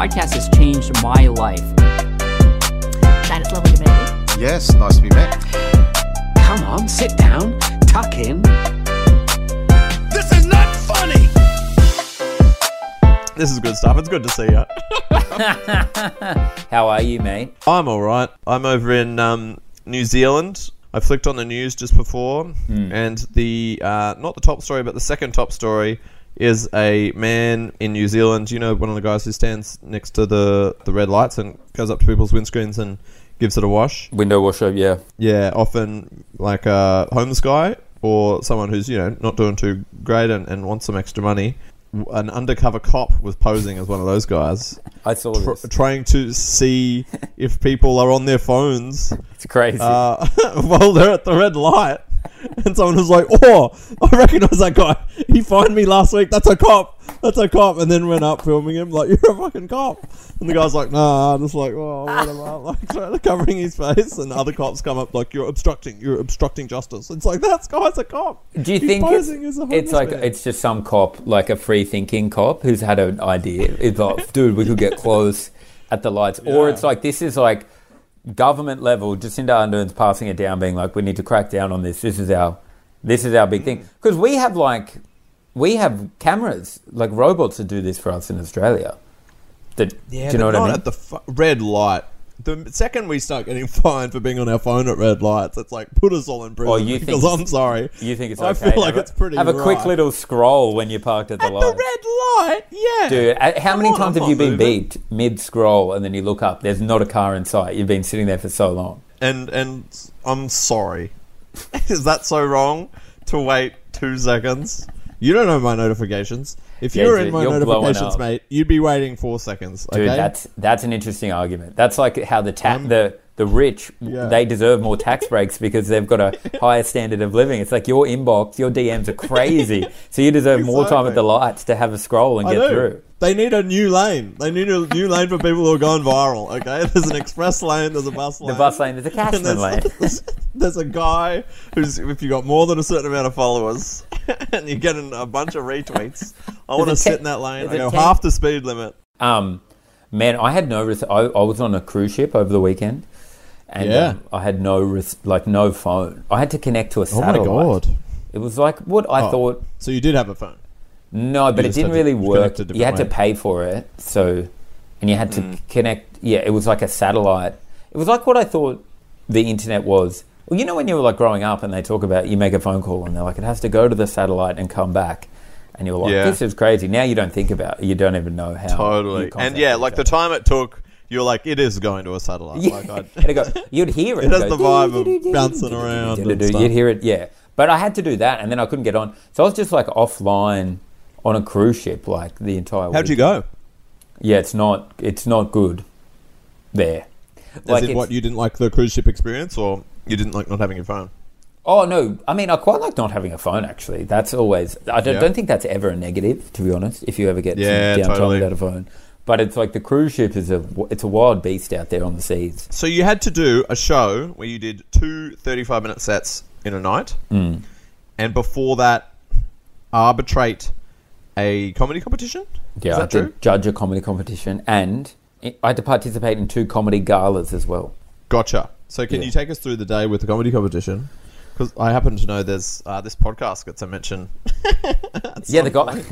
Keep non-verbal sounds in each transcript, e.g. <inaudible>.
podcast has changed my life. Shane, it's lovely to meet you. Yes, nice to be met. Come on, sit down, tuck in. This is not funny. This is good stuff. It's good to see you. <laughs> How are you, mate? I'm all right. I'm over in um, New Zealand. I flicked on the news just before, and the uh, not the top story, but the second top story is a man in New Zealand. You know, one of the guys who stands next to the the red lights and goes up to people's windscreens and gives it a wash. Window washer, yeah. Yeah, often like a homeless guy or someone who's you know not doing too great and, and wants some extra money. An undercover cop was posing as one of those guys, <laughs> I saw tr- this. trying to see <laughs> if people are on their phones It's crazy. uh, <laughs> while they're at the red light. And someone was like, "Oh, I recognise that guy. <laughs> He fined me last week. That's a cop. That's a cop." And then went up filming him like, <laughs> "You're a fucking cop." And the guy's like, "Nah." I'm Just like, "Oh, whatever." <laughs> Like trying to covering his face, and other cops come up like, "You're obstructing. You're obstructing justice." It's like that guy's a cop. Do you He's think it's, posing as a it's like man. it's just some cop, like a free thinking cop who's had an idea? It's like, dude, we could get close at the lights, or it's like this is like government level. Jacinda Ardern's passing it down, being like, we need to crack down on this. This is our this is our big thing mm. because we have like we have cameras like robots that do this for us in Australia. That Yeah, do you know what I mean? at the f- red light. The second we start getting <laughs> fined for being on our phone at red lights, it's like put us all in oh, prison. Oh, you think because it's- I'm sorry. you think it's I okay? feel like have it's pretty. Have a quick little scroll when you're parked at the at light. the red light. Yeah, Dude, how many on, times I'm have you been moving. beat mid scroll and then you look up? There's not a car in sight. You've been sitting there for so long. And and I'm sorry. <laughs> Is that so wrong to wait two seconds? You don't know my notifications. If Yeah, you were dude, in my you're blowing notifications, up. mate, you'd be waiting four seconds. Dude, that's that's an interesting argument. That's like how the ta- um, the the rich Yeah. they deserve more tax breaks because they've got a <laughs> higher standard of living. It's like your inbox, your DMs are crazy, so you deserve more time at the lights to have a scroll and I get know. through. They need a new lane. They need a new lane for people who are going viral. Okay, there's an express lane. There's a bus lane. The bus lane, there's a <laughs> Cashman there's, lane. There's, <laughs> there's a guy who's if you got more than a certain amount of followers and you're getting a bunch of retweets. I want to sit in that lane. I go half the speed limit. Um, man, I had no. Res- I, I was on a cruise ship over the weekend, and Yeah. um, I had no res- like no phone. I had to connect to a satellite. Oh my. God. It was like what I Oh. thought. So you did have a phone. No, but it didn't really work. You had to pay for it, so and you had to Mm. connect. Yeah, it was like a satellite. It was like what I thought the internet was. Well, you know when you were like growing up and they talk about you make a phone call and they're like it has to go to the satellite and come back, and you're like Yeah. this is crazy. Now you don't think about. it. You don't even know how. Totally. And yeah, like the time it took, you're like, it is going to a satellite. Yeah. Like <laughs> I'd, And it go, you'd hear it. It has the vibe of bouncing around. You'd hear it, yeah. But I had to do that, and then I couldn't get on. So I was just like offline on a cruise ship, like the entire. How'd you go? Yeah, it's not. It's not good. There. As Like in what, you didn't like the cruise ship experience or you didn't like not having your phone? Oh no! I mean, I quite like not having a phone. Actually, that's always. I don't, Yeah. don't think that's ever a negative, to be honest. If you ever get Yeah, some downtime totally. without a phone, but it's like the cruise ship is a. It's a wild beast out there on the seas. So you had to do a show where you did two 35 minute sets in a night. Mm. And before that, arbitrate a comedy competition? Yeah, I true? judge a comedy competition, and I had to participate in two comedy galas as well. Gotcha. So can Yeah. you take us through the day with the comedy competition? Because I happen to know there's uh, this podcast gets a mention. <laughs> yeah, the guy.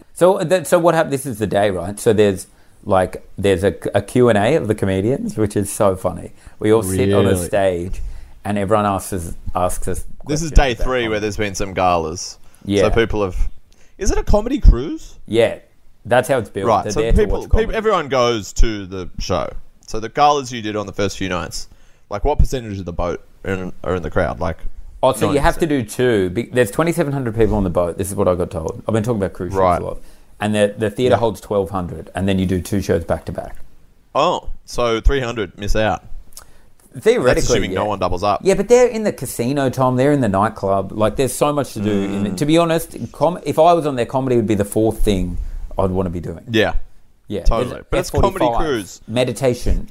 <laughs> so, that, so what happened? This is the day, right? So there's like there's a, a Q and A of the comedians, which is so funny. We all sit on a stage, and everyone asks us asks us. This is day three comedy. where there's been some galas. Yeah. So people have. Is it a comedy cruise? Yeah, that's how it's built. Right. They're So people, people, everyone goes to the show. So the galas you did on the first few nights, like what percentage of the boat are in, are in the crowd? Like, Oh, so you have to do two. There's 2,700 people on the boat. This is what I got told. I've been talking about cruise ships Right. a lot. And the, the theatre holds 1,200, and then you do two shows back to back. oh, so 300 miss out. Theoretically, That's assuming yeah. no one doubles up. Yeah, but they're in the casino, Tom. They're in the nightclub. Like, there's so much to do. In Mm. it. To be honest, com- if I was on their comedy would be the fourth thing I'd want to be doing. Yeah. Yeah, Totally. But it's comedy cruise. meditation,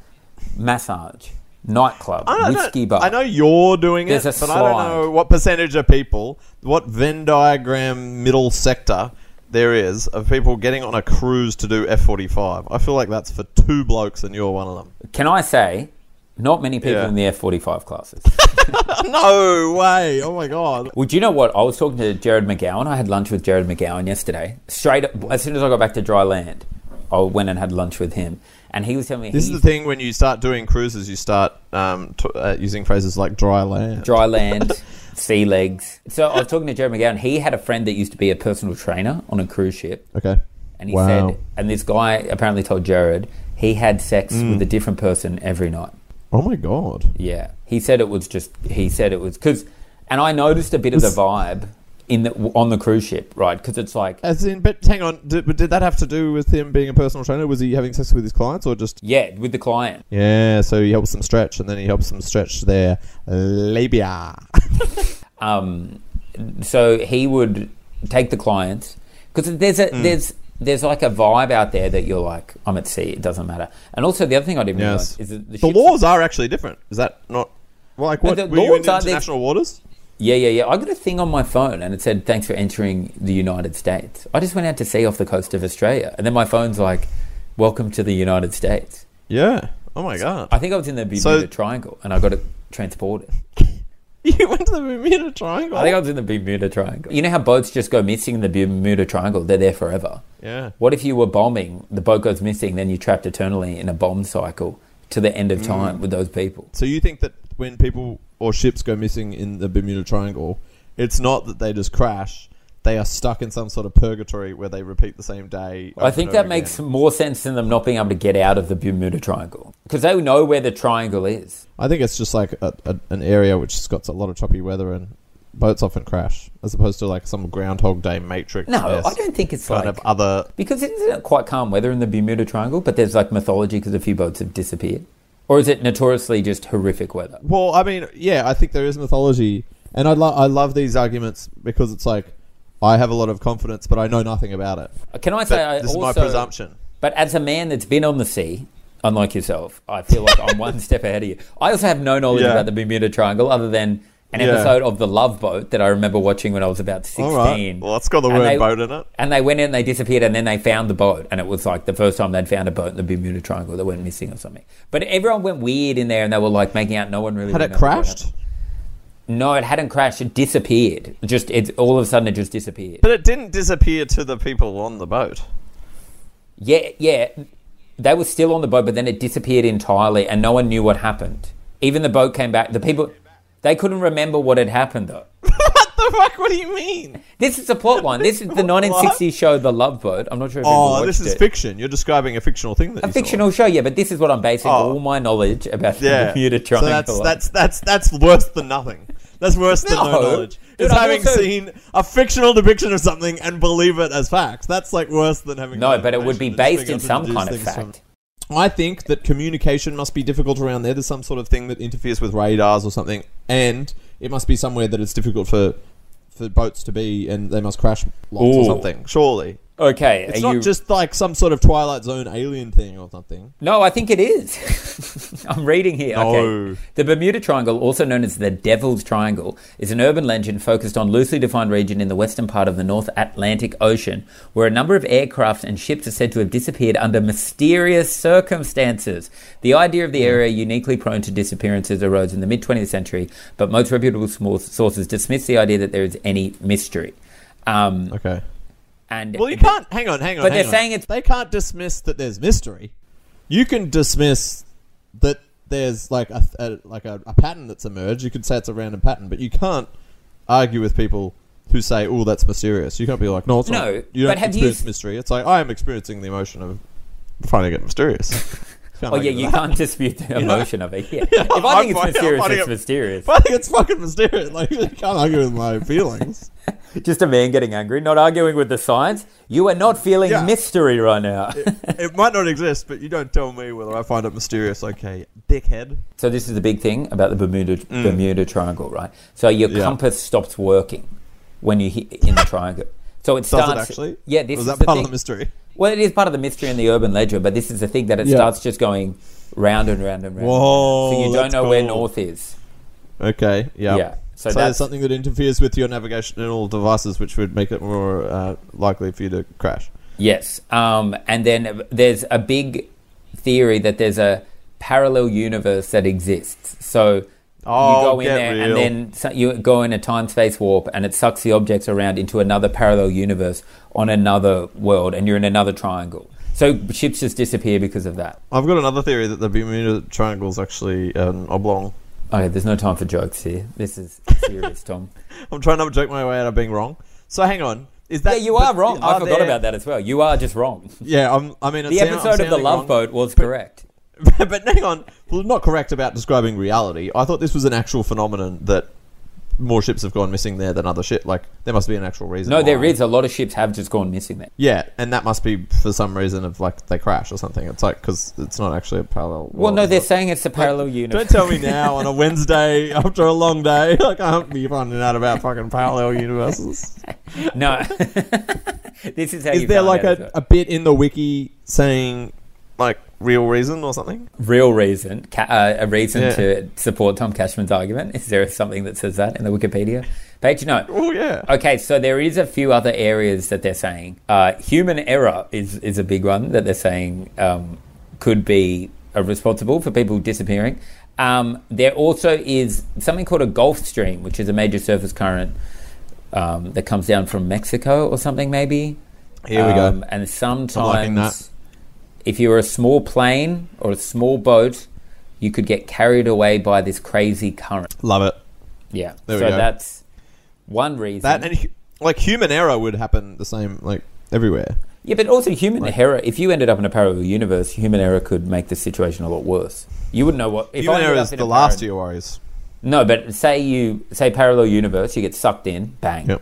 massage, nightclub, I, whiskey bar. I know you're doing There's it, a but I don't slide. know what percentage of people, what Venn diagram middle sector there is of people getting on a cruise to do F forty five. I feel like that's for two blokes, and you're one of them. Can I say, not many people Yeah. in the F forty five classes. <laughs> no way! Oh my god! Well, do you know what? I was talking to Jared McGowan. I had lunch with Jared McGowan yesterday. Straight up, as soon as I got back to dry land, I went and had lunch with him, and he was telling me This is he's the thing when you start doing cruises, you start um, t- uh, using phrases like dry land. dry land, <laughs> sea legs. So I was talking to Jared McGowan. He had a friend that used to be a personal trainer on a cruise ship, Okay. and he Wow. said, and this guy apparently told Jared he had sex Mm. with a different person every night. Oh my god. Yeah, he said it was just. He said it was because, and I noticed a bit of the vibe in the on the cruise ship, right? Because it's like, As in, but hang on, did, but did that have to do with him being a personal trainer? Was he having sex with his clients or just? yeah, with the client. Yeah, so he helps them stretch, and then he helps them stretch their labia. <laughs> Um, so he would take the clients because there's Mm. a there's there's like a vibe out there that you're like, I'm at sea, it doesn't matter. And also the other thing I didn't Yes. realize is that the, The laws are actually different. Is that not? Well, like No, what? the were you in international waters? Yeah, yeah, yeah. I got a thing on my phone and it said, "Thanks for entering the United States." I just went out to sea off the coast of Australia, and then my phone's like, "Welcome to the United States." Yeah. Oh my god. I think I was in the Bermuda So- Triangle, and I got it transported. <laughs> you went to the Bermuda Triangle. I think I was in the Bermuda Triangle. You know how boats just go missing in the Bermuda Triangle? They're there forever. yeah. What if you were bombing, the boat goes missing, then you're trapped eternally in a bomb cycle to the end of Mm. time with those people? So you think that when people or ships go missing in the Bermuda Triangle, it's not that they just crash; they are stuck in some sort of purgatory where they repeat the same day. I think that makes more sense than them not being able to get out of the Bermuda Triangle because they know where the triangle is. I think it's just like a, a, an area which has got a lot of choppy weather and boats often crash, as opposed to like some Groundhog Day Matrix. No, I don't think it's kind like of other. because it isn't quite calm weather in the Bermuda Triangle, but there's like mythology because a few boats have disappeared, or is it notoriously just horrific weather? Well, I mean, yeah, I think there is mythology, and I love I love these arguments because it's like I have a lot of confidence, but I know nothing about it. Uh, can I say I this is my presumption. But as a man that's been on the sea, unlike yourself, I feel like I'm <laughs> one step ahead of you. I also have no knowledge Yeah. about the Bermuda Triangle other than an Yeah. episode of The Love Boat that I remember watching when I was about 16. All right. Well, it's got the And word they- boat in it. And they went in they disappeared and then they found the boat. And it was like the first time they'd found a boat in the Bermuda Triangle that went missing or something. But everyone went weird in there and they were like making out no one really Had it crashed? No, it hadn't crashed. It disappeared. Just it all of a sudden it just disappeared. But it didn't disappear to the people on the boat. Yeah, yeah. They were still on the boat, but then it disappeared entirely, and no one knew what happened. Even the boat came back. The people, they couldn't remember what had happened, though. <laughs> What the fuck? What do you mean? This is a plot line. This is the <laughs> 1960s show, The Love Boat. I'm not sure if Oh, this is it. fiction. You're describing a fictional thing that A you saw. fictional show, yeah, but this is what I'm basing Oh. all my knowledge about the Yeah. <laughs> Bermuda so Triangle. that's on. that's that's that's worse than nothing. That's worse than no No. knowledge. Dude, it's I'm having also- seen a fictional depiction of something and believe it as facts. That's like worse than having no, but it would be information and based in some kind of things fact. I think that communication must be difficult around there. There's some sort of thing that interferes with radars or something, and it must be somewhere that it's difficult for for boats to be, and they must crash lots or something. Surely, Okay, it's not you... just like some sort of Twilight Zone alien thing or something. No, I think it is. <laughs> I'm reading here. No. Okay. The Bermuda Triangle, also known as the Devil's Triangle, is an urban legend focused on loosely defined region in the western part of the North Atlantic Ocean, where a number of aircraft and ships are said to have disappeared under mysterious circumstances. The idea of the area uniquely prone to disappearances arose in the mid 20th century, but most reputable sources dismiss the idea that there is any mystery. Um, Okay. And Well, you can't. Hang on, hang on. But hang they're on. saying it's- They can't dismiss that there's mystery. You can dismiss that there's like a, a like a, a pattern that's emerged. You could say it's a random pattern, but you can't argue with people who say, "Oh, that's mysterious." You can't be like, "No, it's No, not." You don't but have you experience s- mystery. It's like I am experiencing the emotion of finding it mysterious. <laughs> Can't Oh yeah, you that. can't dispute the <laughs> emotion of it. Yeah. <laughs> If I I'm think it's I'm mysterious, it's it- mysterious. <laughs> I think it's fucking mysterious. Like you can't argue with my feelings. Just a man getting angry, not arguing with the science. You are not feeling Yeah. mystery right now. it might not exist, but you don't tell me whether I find it mysterious. Okay, dickhead. so this is the big thing about the Bermuda Bermuda Triangle, right? So your Mm. Yeah. compass stops working when you hit in the triangle. So it Does starts. it actually? Yeah, this was is that the part thing. of the mystery? Well, it is part of the mystery and the urban legend, but this is the thing that it Yeah. starts just going round and round and round. Whoa, so you don't that's know where cool. north is. Okay. Yeah. Yeah. So, So, that's there's something that interferes with your navigational devices, which would make it more uh, likely for you to crash. Yes. Um, and then there's a big theory that there's a parallel universe that exists. So Oh, you go in there real. and then you go in a time space warp and it sucks the objects around into another parallel universe on another world and you're in another triangle. So ships just disappear because of that. I've got another theory that the Bermuda Triangle is actually an oblong. Okay, there's no time for jokes here. This is serious, Tom. <laughs> I'm trying not to joke my way out of being wrong. So hang on, is that? yeah, you are wrong. I forgot there- about that as well. You are just wrong. Yeah, I'm, I mean, The sound- episode of The Love wrong. Boat was correct. <laughs> but hang on, well, not correct about describing reality. I thought this was an actual phenomenon that more ships have gone missing there than other ships. Like there must be an actual reason. No, there why. is. A lot of ships have just gone missing there. Yeah, and that must be for some reason of like they crash or something. It's like because it's not actually a parallel. Well, no, they're saying it's a parallel universe. Don't tell me now on a <laughs> Wednesday after a long day. Like <laughs> I can't be finding out about fucking parallel universes. No. this is how Is you there like a, a bit in the wiki saying like real reason or something? real reason, ca- uh, a reason Yeah. to support Tom Cashman's argument? Is there something that says that in the Wikipedia page? No. Oh yeah. Okay, so there is a few other areas that they're saying. Uh, human error is, is a big one that they're saying um, could be uh, responsible for people disappearing. Um, there also is something called a Gulf Stream, which is a major surface current um, that comes down from Mexico or something, maybe. Here we go. Um, And sometimes, if you were a small plane or a small boat, you could get carried away by this crazy current. Love it. Yeah. There we so that's one reason. That and hu- like human error would happen the same like everywhere. yeah, but also human error. If you ended up in a parallel universe, human error could make the situation a lot worse. You wouldn't know what. If human error is the last of your worries. No, but say you say parallel universe, you get sucked in, bang. Yep.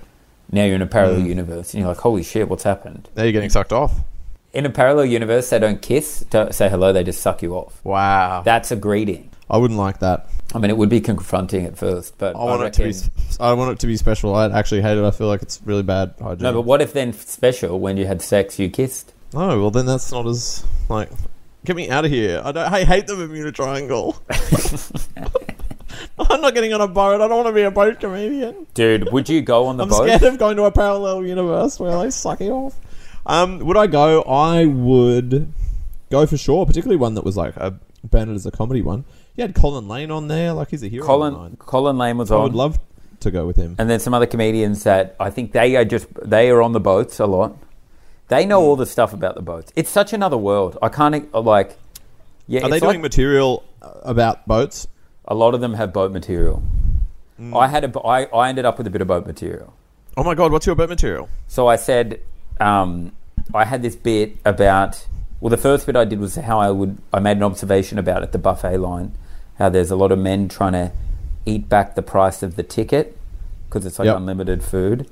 Now you're in a parallel Mm. universe, and you're like, "Holy shit, what's happened?" Now you're getting sucked off. In a parallel universe, they don't kiss, don't say hello, they just suck you off. Wow. That's a greeting. I wouldn't like that. I mean, it would be confronting at first, but I want I it to be. reckon- I want it to be special. I actually hate it. I feel like it's really bad hygiene. No, but what if then special when you had sex, you kissed? Oh well, then that's not as like. Get me out of here! I don't. I hate the Bermuda Triangle. <laughs> I'm not getting on a boat. I don't want to be a boat comedian. Dude, would you go on the I'm boat? scared of going to a parallel universe where they suck you off. Um, would I go? I would go for sure, particularly one that was like a branded as a comedy one. You had Colin Lane on there, like he's a hero. Colin. Colin Lane was I on, I would love to go with him. and then some other comedians that I think they are just they are on the boats a lot. They know all the stuff about the boats. It's such another world. I can't uh, like. Yeah, Are they doing like- material uh, about boats? a lot of them have boat material. Hmm. I had a, I, I ended up with a bit of boat material. Oh my god, what's your boat material? So I said, um, I had this bit about. Well, the first bit I did was how I would. I made an observation about at the buffet line, how there's a lot of men trying to eat back the price of the ticket because it's like Yep. unlimited food,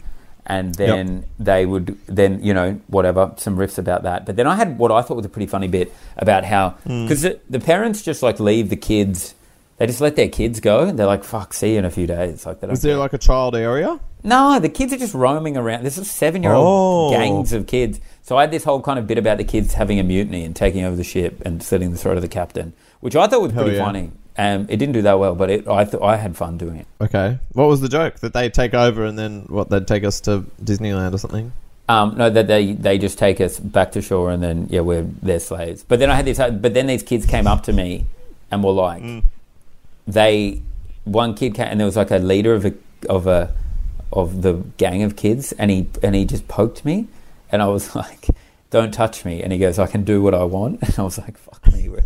and then they would then you know whatever some riffs about that. But then I had what I thought was a pretty funny bit about how Hmm. because the, the parents just like leave the kids. They just let their kids go. and They're like, "Fuck, see you in a few days." Like, don't Is there care. like a child area? No, the kids are just roaming around. There's a seven-year-old Oh. gangs of kids. So I had this whole kind of bit about the kids having a mutiny and taking over the ship and slitting the throat of the captain, which I thought was Hell pretty yeah. funny. Um, it didn't do that well, but it, I th- I had fun doing it. Okay. What was the joke? That they take over and then what? They'd take us to Disneyland or something? Um, no, that they they just take us back to shore and then yeah, we're their slaves. But then I had this. But then these kids came up to me and were like, Mm. they one kid came and there was like a leader of a of a of the gang of kids and he and he just poked me and I was <laughs> like, don't touch me. And he goes, I can do what I want. <laughs> And I was like, fuck me, we're,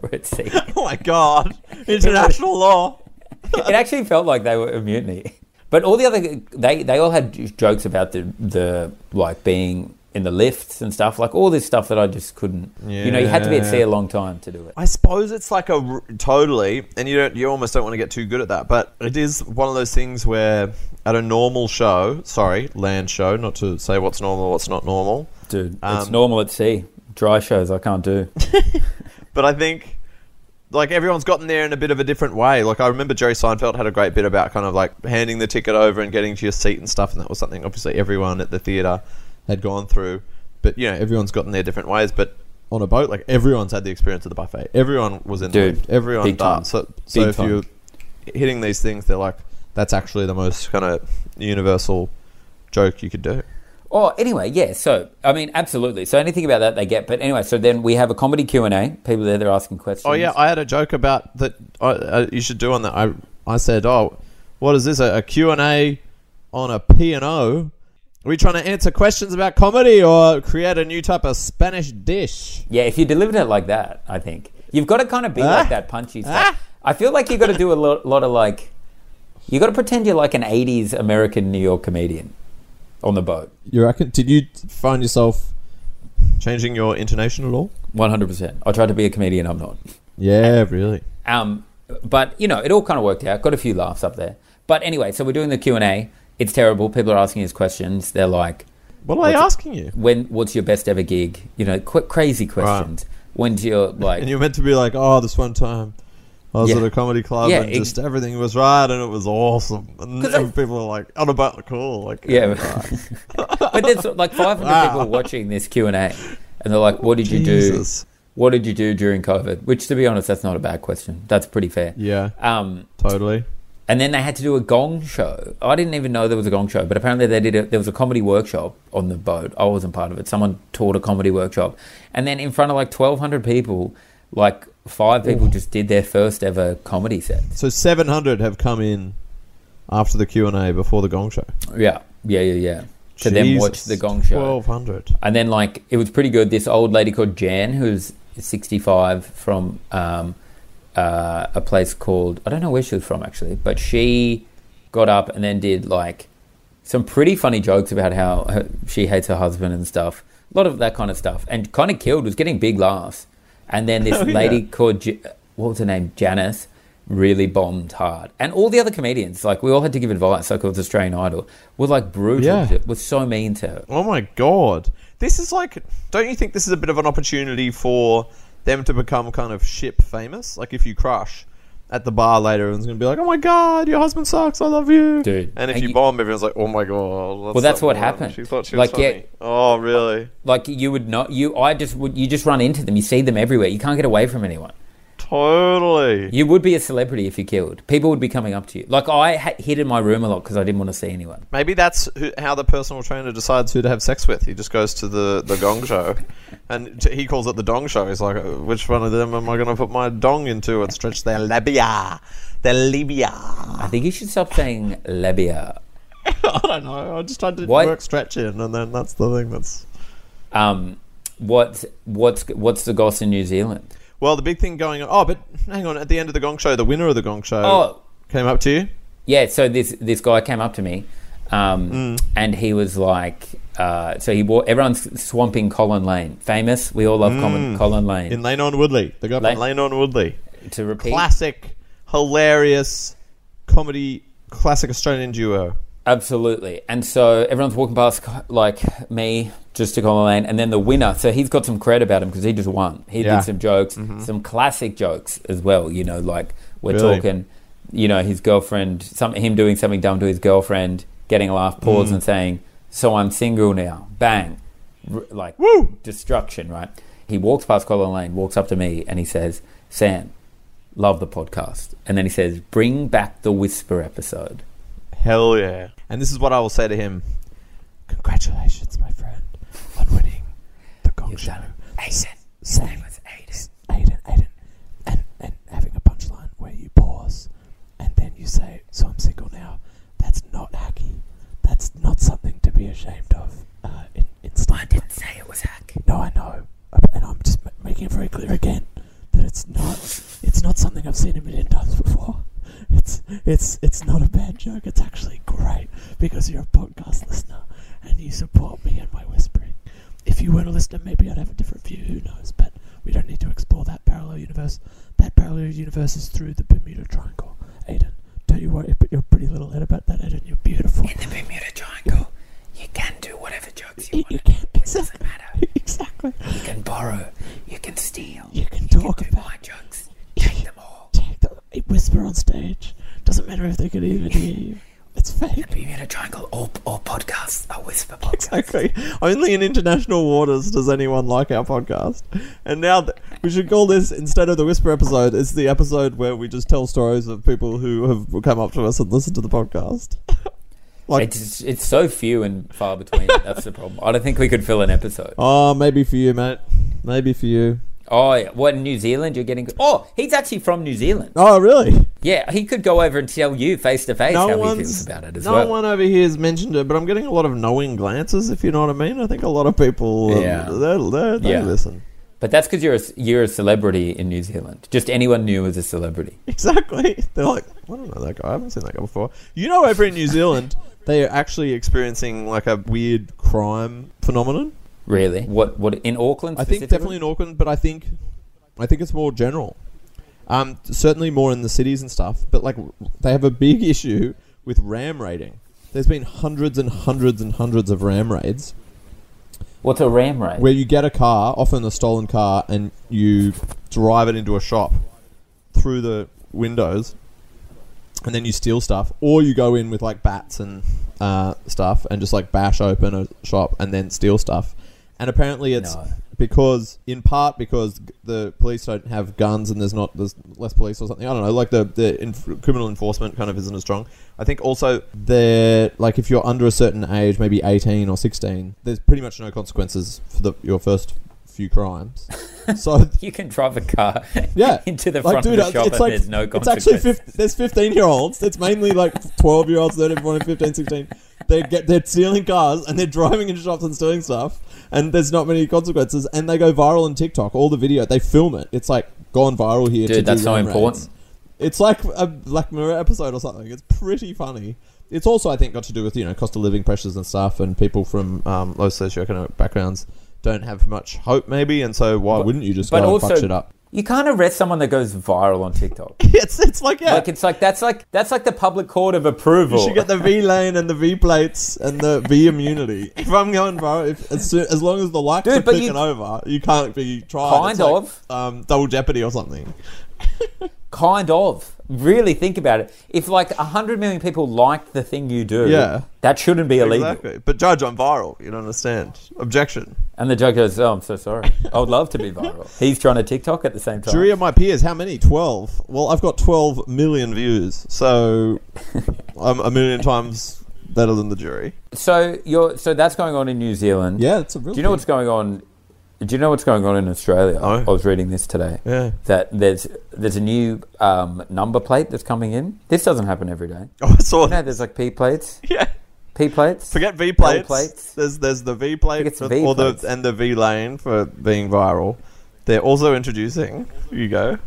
we're at sea. <laughs> Oh my god! International law. it actually felt like they were a mutiny. But all the other they they all had jokes about the the like being in the lifts and stuff like all this stuff that I just couldn't. Yeah. You know, you had to be at sea a long time to do it. I suppose it's like a totally, and you don't, you almost don't want to get too good at that, but it is one of those things where at a normal show, sorry, land show, not to say what's normal, what's not normal, Dude, it's Um, normal at sea. Dry shows I can't do. <laughs> but I think like everyone's gotten there in a bit of a different way. Like I remember Jerry Seinfeld had a great bit about kind of like handing the ticket over and getting to your seat and stuff, and that was something obviously everyone at the theater had gone through. But you know, everyone's gotten their different ways. But on a boat, like everyone's had the experience of the buffet. Everyone was in Dude, the. Everyone big time. So, so Big if time. you're hitting these things, they're like that's actually the most kind of universal joke you could do. Oh, anyway, yeah. So, I mean, absolutely. So, anything about that they get. But anyway, so then we have a comedy Q and A. People there, they're asking questions. Oh yeah, I had a joke about that. I uh, you should do on that. I I said, oh, what is this? A, a Q and A on a P and O? Are we trying to answer questions about comedy or create a new type of Spanish dish? yeah. If you delivered it like that, I think you've got to kind of be Ah. like that punchy stuff. I feel like you've got to do a lot, lot of like. you've got to pretend you're like an '80s American New York comedian on the boat. You reckon? Did you find yourself changing your intonation at all? One hundred percent. I tried to be a comedian. I'm not. Yeah, really. Um, but you know, it all kind of worked out. Got a few laughs up there. But anyway, so we're doing the Q and A. It's terrible. People are asking us questions. They're like, What are they asking you? "When? What's your best ever gig?" You know, qu- crazy questions. When's your like? And you're meant to be like, oh, this one time I was Yeah. at a comedy club Yeah, and ex- just everything was right and it was awesome. And I- people are like, on about the call." Like, Yeah, <laughs> right. but there's like 500 Wow. <laughs> people watching this Q and A, and they're like, "What did you do? What did you do during COVID?" Which, to be honest, that's not a bad question. That's pretty fair. Yeah, Um, totally. And then they had to do a gong show. I didn't even know there was a gong show, but apparently they did. A, there was a comedy workshop on the boat. I wasn't part of it. Someone taught a comedy workshop, and then in front of like 1,200 people, like five people just did their first ever comedy set. So 700 have come in after the Q&A before the Gong Show. Yeah, yeah, yeah, yeah. To then Jesus. watch the gong show. 1200. And then, like, it was pretty good. This old lady called Jan, who's 65 from um, uh, a place called, I don't know where she was from actually, but she got up and then did, like, some pretty funny jokes about how her, she hates her husband and stuff. A lot of that kind of stuff. And kind of killed, was getting big laughs. And then this <laughs> Oh, yeah. lady called what was her name? Janice. Really bombed hard, and all the other comedians, like we all had to give advice, like it was Australian Idol, were like brutal, Yeah. was so mean to her. Oh my god. This is like don't you think this is a bit of an opportunity for them to become kind of ship famous? Like if you crush at the bar later, everyone's gonna be like, "Oh my god, your husband sucks. I love you, Dude. And if And you, you- bomb, everyone's like, "Oh my god." Well, that's that what woman. happened. She thought she was Like, yeah- Oh, really? like you would not you i just would you just run into them you see them everywhere you can't get away from anyone Totally. you would be a celebrity if you killed people would be coming up to you like i ha- hid in my room a lot because i didn't want to see anyone Maybe that's who, how the personal trainer decides who to have sex with. He just goes to the, the gong show, <laughs> and t- he calls it the dong show. He's like, "Uh, which one of them am I going to put my dong into and stretch their labia, their labia? i think you should stop saying labia <laughs> I don't know. I just tried to What? work stretch in, and then that's the thing that's. um what's what's what's the goss in new zealand Well, the big thing going on. Oh, but hang on. At the end of the gong show, the winner of the gong show oh came up to you. yeah so this this guy came up to me um, Mm. and he was like uh, so he wore everyone's swamping colin lane famous we all love colin, colin lane Mm. in Lano and Woodley. The guy Lane- from Lano and Woodley. to repeat Classic, hilarious comedy, classic Australian duo. Absolutely. And so everyone's walking past like me just to Colin Lane, and then the winner. So he's got some cred about him because he just won. He Yeah. did some jokes, mm-hmm. some classic jokes as well. You know, like we're Really? talking, you know, his girlfriend, some him doing something dumb to his girlfriend, getting a laugh, mm. pause, and saying, "So I'm single now." Bang, R- like Woo! destruction. Right? He walks past Colin Lane, walks up to me, and he says, "Sam, love the podcast," and then he says, "Bring back the whisper episode." Hell yeah. And this is what I will say to him. Congratulations, my friend, on winning the gong You've show. Aiden. His Sam. name was Aiden. Aiden, Aiden. And, and having a punchline where you pause and then you say, So I'm single now. That's not hacky. That's not something to be ashamed of. Uh, in, in I didn't say it was hack. No, I know. And I'm just making it very clear again that it's not it's not something I've seen a million times before. It's it's it's not a bad joke. It's actually great because you're a podcast listener and you support me and my whispering. If you weren't a listener, maybe I'd have a different view. Who knows? But we don't need to explore that parallel universe. That parallel universe is through the Bermuda Triangle. Aiden, don't you worry. Put your pretty little head about that, Aiden. You're beautiful. In the Bermuda Triangle, you can do whatever jokes you You, want. you can't It doesn't matter. <laughs> Exactly. You can borrow. You can steal. You can You talk can about my jokes. Take them all. Take the whisper on stage. Doesn't matter if they could even hear you. <laughs> It's fake. Be in a Triangle, or, all podcasts are whisper podcasts. Exactly. Only in international waters does anyone like our podcast. And now th- we should call this instead of the whisper episode. It's the episode where we just tell stories of people who have come up to us and listened to the podcast. <laughs> like, It's it's so few and far between. That's the problem. I don't think we could fill an episode. oh, maybe for you, mate. Maybe for you. Oh, yeah. what in New Zealand? You're getting. Oh, he's actually from New Zealand. Oh, really? Yeah, he could go over and tell you face to face how he feels about it as no well. No one over here has mentioned it, but I'm getting a lot of knowing glances. If you know what I mean, I think a lot of people, um, Yeah. they're, they're, they Yeah. listen. But that's because you're a, you're a celebrity in New Zealand. Just anyone new is a celebrity. <laughs> Exactly. They're like, I don't know that guy. I haven't seen that guy before. You know, over in New Zealand, they are actually experiencing like a weird crime phenomenon. Really? What? What in Auckland? I think definitely in Auckland, but I think, I think it's more general. Um, certainly more in the cities and stuff. But like, they have a big <laughs> issue with ram raiding. There's been hundreds and hundreds and hundreds of ram raids What's a ram raid? where you get a car, often a stolen car, and you drive it into a shop through the windows, and then you steal stuff, or you go in with like bats and uh, stuff and just like bash open a shop and then steal stuff. And apparently, it's No. because, in part, because g- the police don't have guns and there's not there's less police or something. I don't know. Like the the inf- criminal enforcement kind of isn't as strong. I think also they're like if you're under a certain age, maybe 18 or 16, there's pretty much no consequences for the your first few crimes. <laughs> so <laughs> you can drive a car <laughs> yeah, into the front of the shop it's and like there's no it's consequence. actually 50, there's 15 year olds. It's mainly like 12 year olds, 13, 14, 15, 16. They get they're stealing cars and they're driving into shops and stealing stuff, and there's not many consequences. And they go viral on TikTok. All the video they film it. It's like gone viral here. Dude, to that's so important. raids. It's like a Black Mirror episode or something. It's pretty funny. It's also, I think, got to do with you know cost of living pressures and stuff, and people from um, low socioeconomic backgrounds don't have much hope, maybe, and so why wouldn't you just go but and also, fuck shit up? You can't arrest someone that goes viral on TikTok. <laughs> It's it's like yeah, Like it's like that's like that's like the public court of approval. You should get the V lane and the V plates and the V immunity. <laughs> If I'm going viral, if, as, soon, as long as the likes Dude, are but you- over, you can't be tried. Kind It's like, of. um, double jeopardy or something. <laughs> kind of. Really think about it. If like hundred million people like the thing you do, Yeah. that shouldn't be illegal. Exactly. But judge, I'm viral. You don't understand. Objection. And the judge goes, "Oh, I'm so sorry. I would love to be viral." <laughs> He's trying to TikTok at the same time. Jury of my peers, how many? Twelve. Well, I've got twelve million views, so <laughs> I'm a million times better than the jury. So you're so that's going on in New Zealand. Yeah, it's a real. Do you know what's going on? Do you know what's going on in Australia? No. I was reading this today. Yeah. That there's there's a new um, number plate that's coming in. This doesn't happen every day. <laughs> Oh, I saw You know, that. there's like P plates, <laughs> Yeah. P plates. Forget V plates. plates. There's there's the V plate for- V or the and the V lane for being viral. They're also introducing. Here you go.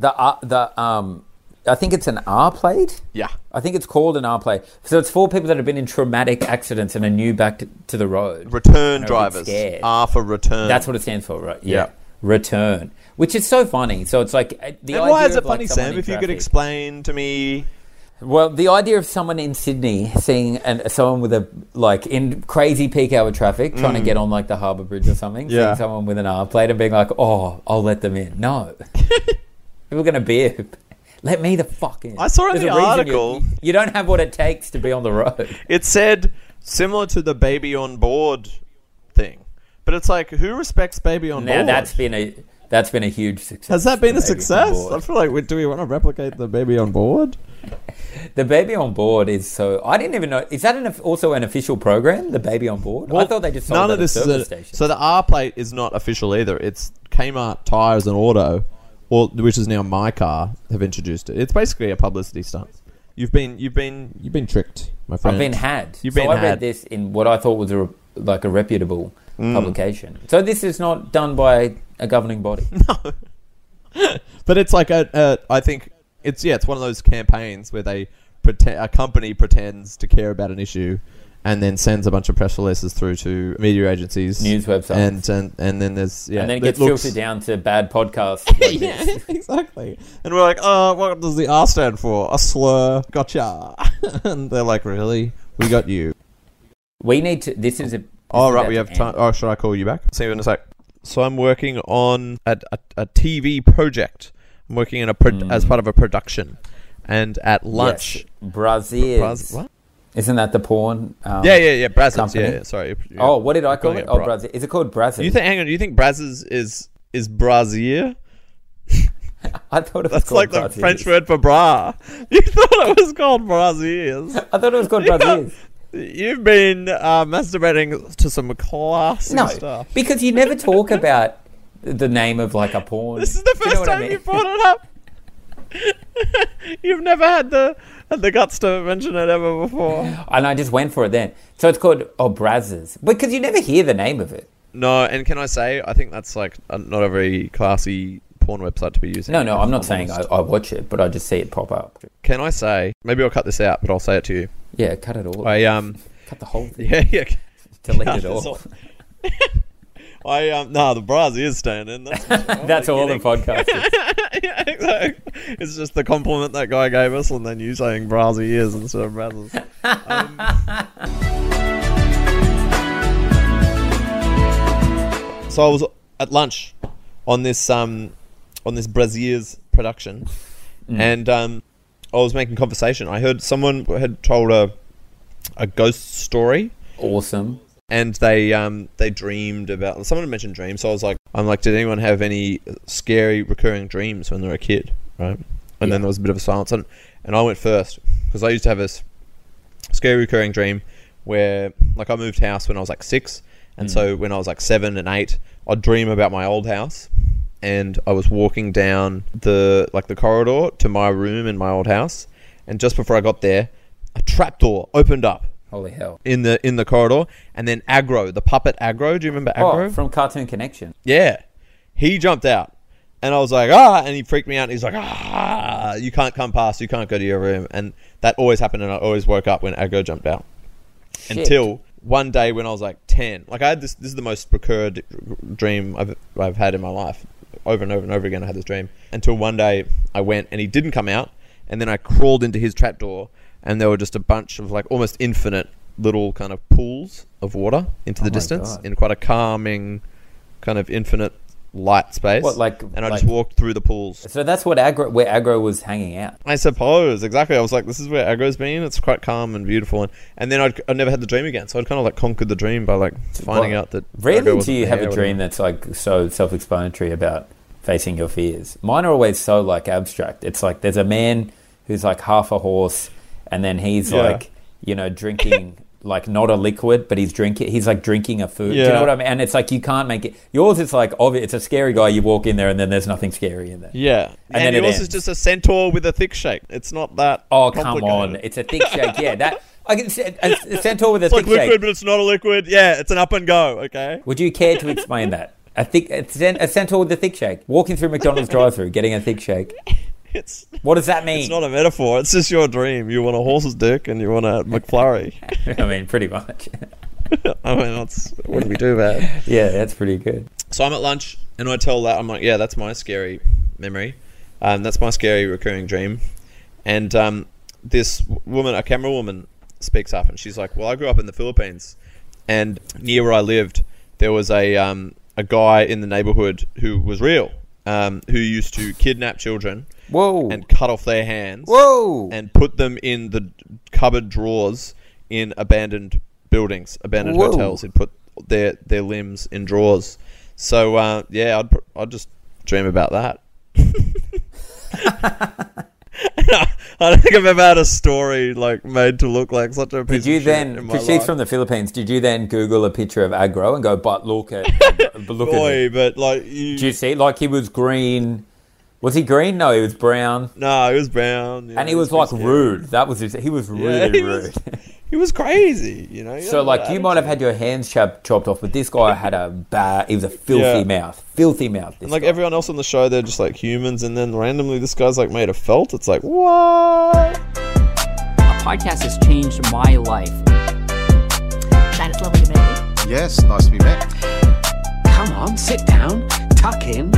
The R the um, I think it's an R plate. Yeah. I think it's called an R plate. So it's for people that have been in traumatic accidents and are new back to, to the road. Return And are a bit drivers. R for return. That's what it stands for, right? Yeah. Yeah. Return, which is so funny. So it's like uh, the And idea why is it like, funny, someone Sam? If you could explain to me. Well, the idea of someone in Sydney seeing an, someone with a like in crazy peak hour traffic trying to get on like the Harbour Bridge or something, Mm. Yeah. seeing someone with an R plate and being like, "Oh, I'll let them in." No, <laughs> people are gonna be. Let me the fuck in. I saw in the a reason you- article- You, don't have what it takes to be on the road. It said similar to the baby on board thing, but it's like who respects baby on Now board? that's been a that's been a huge success. Has that been a success? I feel like we, do we want to replicate the baby on board? <laughs> The baby on board is so. I didn't even know. Is that an, also an official program? The baby on board. I thought they just sold none of at this is a, stations. so the R plate is not official either. It's Kmart tires and auto, or which is now my car have introduced it. It's basically a publicity stunt. You've been you've been you've been tricked, my friend. I've been had. You've been so I had. read this in what I thought was a like a reputable Mm. publication. So this is not done by a governing body. <laughs> No, <laughs> but it's like a, a I think it's yeah, it's one of those campaigns where they pretend a company pretends to care about an issue and then sends a bunch of press releases through to media agencies, News websites. and and and then there's yeah, and then it it gets looks- filtered down to bad podcasts. <laughs> Like yeah, this. <laughs> exactly. And we're like, oh, what does the R stand for? A slur. Gotcha. <laughs> and they're like, really? We got you. We need to. This is a. Oh, right, we have time. Oh, should I call you back? See you in a sec. So I'm working on a, a, a TV project. I'm working in a pro- Mm. as part of a production, and at lunch. Yes. Brazil. Braz- what? Isn't that the porn? Um, Yeah, yeah, yeah. Brazzers. Yeah, yeah, sorry. Yeah. Oh, what did I call it? Oh, Brazzers. Is it called Brazzers? you think? Hang on. Do you think Brazzers is is brazier? <laughs> I thought it was That's like the French word for bra. <laughs> You thought it was called braziers. <laughs> I thought it was called Braziers. You've been uh, masturbating to some classy No, stuff. because you never talk about the name of like a porn. This is the Do you know first I time mean? you brought it up. You've never had the had <laughs> the guts to mention it ever before. And I just went for it then. So it's called oh Brazzers because you never hear the name of it. No, and can I say I think that's like a, not a very classy porn website to be using. No, no, I'm not saying I. I watch it, but I just see it pop up. Can I say? Maybe I'll cut this out, but I'll say it to you. Yeah, cut it all. I um, cut the whole thing. <laughs> yeah, yeah. Delete it <laughs> this all. I um, no, the bras is staying in. That's, <laughs> That's all the podcast. is. <laughs> yeah, exactly. It's just the compliment that guy gave us, and then you saying bras ears instead of brazzers. <laughs> Um, so I was at lunch on this um on this Braziers production, and um, I was making conversation. I heard someone had told a a ghost story Awesome. And they um they dreamed about someone mentioned dreams so i was like i'm like did anyone have any scary recurring dreams when they were a kid right? And Yeah. then there was a bit of a silence. And, and i went first because i used to have this scary recurring dream where like i moved house when i was like six. And so when i was like seven and eight i'd dream about my old house. And i was walking down the like the corridor to my room in my old house. And just before i got there a trapdoor opened up Holy hell. in the in the corridor, and then Agro, the puppet Agro. Do you remember Agro Oh, from Cartoon Connection. yeah, he jumped out, and I was like, ah, and he freaked me out. And he's like, ah, you can't come past, you can't go to your room, and that always happened, and I always woke up when Agro jumped out. Shit. Until one day when I was like ten, like I had this. This is the most recurred dream I've I've had in my life. Over and over and over again, I had this dream. Until one day I went, and he didn't come out, and then I crawled into his trapdoor, and there were just a bunch of like almost infinite little kind of pools of water into oh the Oh my distance God. in quite a calming, kind of infinite light space. What, like- And I like- just walked through the pools. So that's what Agro, where Agro was hanging out. I suppose exactly. I was like, "This is where Agro's been. It's quite calm and beautiful." And, and then I'd, I never had the dream again, so I'd kind of like conquered the dream by like finding Well, out that. Agro Rarely do wasn't you have there a dream that's like so self-explanatory about facing your fears. Mine are always so like abstract. It's like there's a man who's like half a horse, and then he's Yeah. like, you know, drinking <laughs> like not a liquid, but he's drinking. He's like drinking a food. Do you know what I mean? And it's like you can't make it. Yours, it's like obvious. It's a scary guy. You walk in there, and then there's nothing scary in there. Yeah, And and, then yours is just a centaur with a thick shake. It's not that. Oh come on! It's a thick shake. Yeah, that I can say a, a centaur with a thick shake. It's like liquid, but it's not a liquid. Yeah, it's an up and go. Okay. Would you care to explain that? A thick, a centaur with a thick shake, walking through McDonald's drive-through, getting a thick shake. <laughs> It's What does that mean? it's not a metaphor. It's just your dream. You want a horse's dick and you want a McFlurry. <laughs> I mean, pretty much. <laughs> I mean, that's what do we do, man? yeah, that's pretty good. So I'm at lunch and I tell that I'm like, yeah, that's my scary memory. Um, that's my scary recurring dream. And um, this woman, a camera woman, speaks up and she's like, well, I grew up in the Philippines, and near where I lived, there was a um, a guy in the neighborhood who was real, um, who used to kidnap children Whoa! and cut off their hands. Whoa! and put them in the cupboard drawers in abandoned buildings, abandoned Whoa. hotels. He'd put their their limbs in drawers. So uh, yeah, I'd pr- I'd just dream about that. <laughs> I don't think I've ever had a story like made to look like such a piece did you of shit then? in my Because she's life. from the Philippines. Did you then Google a picture of Agro and go, "But look at, but <laughs> look at boy, him." but like you, Did you see? Like he was green. Was he green? No, he was brown. no, he was brown, yeah, And he was pretty like rude. That was his, he was Yeah, really he rude. was, <laughs> he was crazy, you know. So like you might have had your hands chop, chopped off, but this guy had a bad. He was a filthy Yeah. mouth, filthy mouth. This And like guy. everyone else on the show, they're just like humans, and then randomly this guy's like made of felt. It's like what? A podcast has changed my life. Shine, it's lovely to meet you. Yes, nice to be met. Come on, sit down, tuck in.